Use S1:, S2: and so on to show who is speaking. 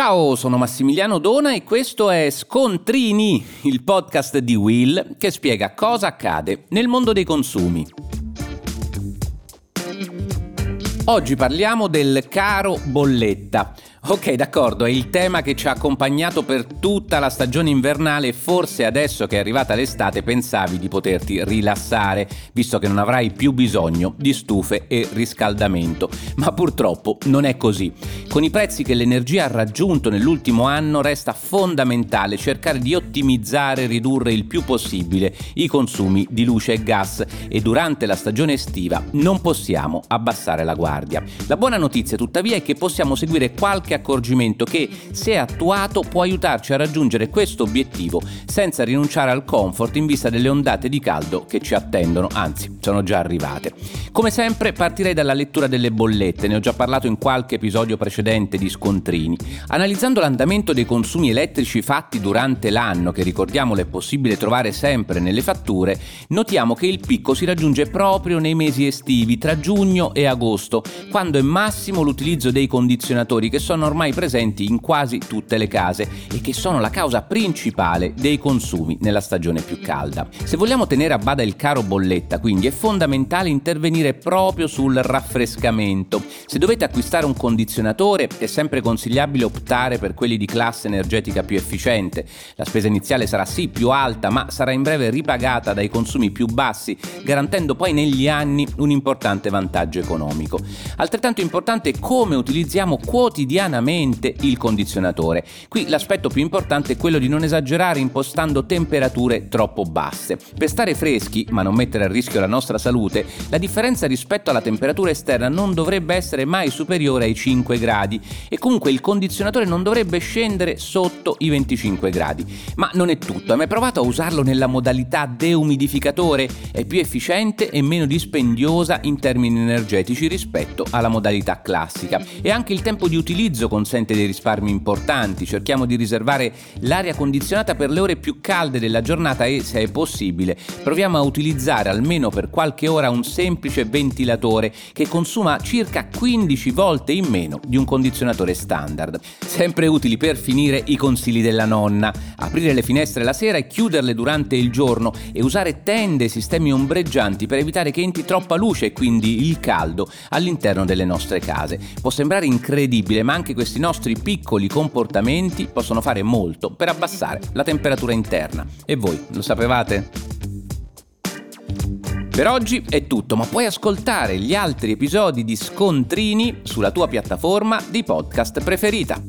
S1: Ciao, sono Massimiliano Dona e questo è Scontrini, il podcast di Will che spiega cosa accade nel mondo dei consumi. Oggi parliamo del caro bolletta Ok, d'accordo, è il tema che ci ha accompagnato per tutta la stagione invernale e forse adesso che è arrivata l'estate pensavi di poterti rilassare, visto che non avrai più bisogno di stufe e riscaldamento. Ma purtroppo non è così. Con i prezzi che l'energia ha raggiunto nell'ultimo anno resta fondamentale cercare di ottimizzare e ridurre il più possibile i consumi di luce e gas e durante la stagione estiva non possiamo abbassare la guardia. La buona notizia tuttavia è che possiamo seguire qualche accorgimento che, se attuato, può aiutarci a raggiungere questo obiettivo senza rinunciare al comfort in vista delle ondate di caldo che ci attendono, anzi, sono già arrivate. Come sempre partirei dalla lettura delle bollette, ne ho già parlato in qualche episodio precedente di Scontrini. Analizzando l'andamento dei consumi elettrici fatti durante l'anno, che ricordiamolo è possibile trovare sempre nelle fatture, notiamo che il picco si raggiunge proprio nei mesi estivi, tra giugno e agosto, quando è massimo l'utilizzo dei condizionatori che sono ormai presenti in quasi tutte le case e che sono la causa principale dei consumi nella stagione più calda. Se vogliamo tenere a bada il caro bolletta, quindi è fondamentale intervenire proprio sul raffrescamento. Se dovete acquistare un condizionatore è sempre consigliabile optare per quelli di classe energetica più efficiente. La spesa iniziale sarà sì più alta, ma sarà in breve ripagata dai consumi più bassi, garantendo poi negli anni un importante vantaggio economico. Altrettanto importante è come utilizziamo quotidianamente il condizionatore. Qui l'aspetto più importante è quello di non esagerare impostando temperature troppo basse. Per stare freschi, ma non mettere a rischio la nostra salute, la differenza rispetto alla temperatura esterna non dovrebbe essere mai superiore ai 5 gradi e comunque il condizionatore non dovrebbe scendere sotto i 25 gradi. Ma non è tutto, hai mai provato a usarlo nella modalità deumidificatore? È più efficiente e meno dispendiosa in termini energetici rispetto alla modalità classica. E anche il tempo di utilizzo consente dei risparmi importanti, cerchiamo di riservare l'aria condizionata per le ore più calde della giornata e, se è possibile, proviamo a utilizzare almeno per qualche ora un semplice ventilatore che consuma circa 15 volte in meno di un condizionatore standard. Sempre utili per finire i consigli della nonna, aprire le finestre la sera e chiuderle durante il giorno e usare tende e sistemi ombreggianti per evitare che entri troppa luce e quindi il caldo all'interno delle nostre case. Può sembrare incredibile, ma anche questi nostri piccoli comportamenti possono fare molto per abbassare la temperatura interna. E voi lo sapevate? Per oggi è tutto, ma puoi ascoltare gli altri episodi di Scontrini sulla tua piattaforma di podcast preferita.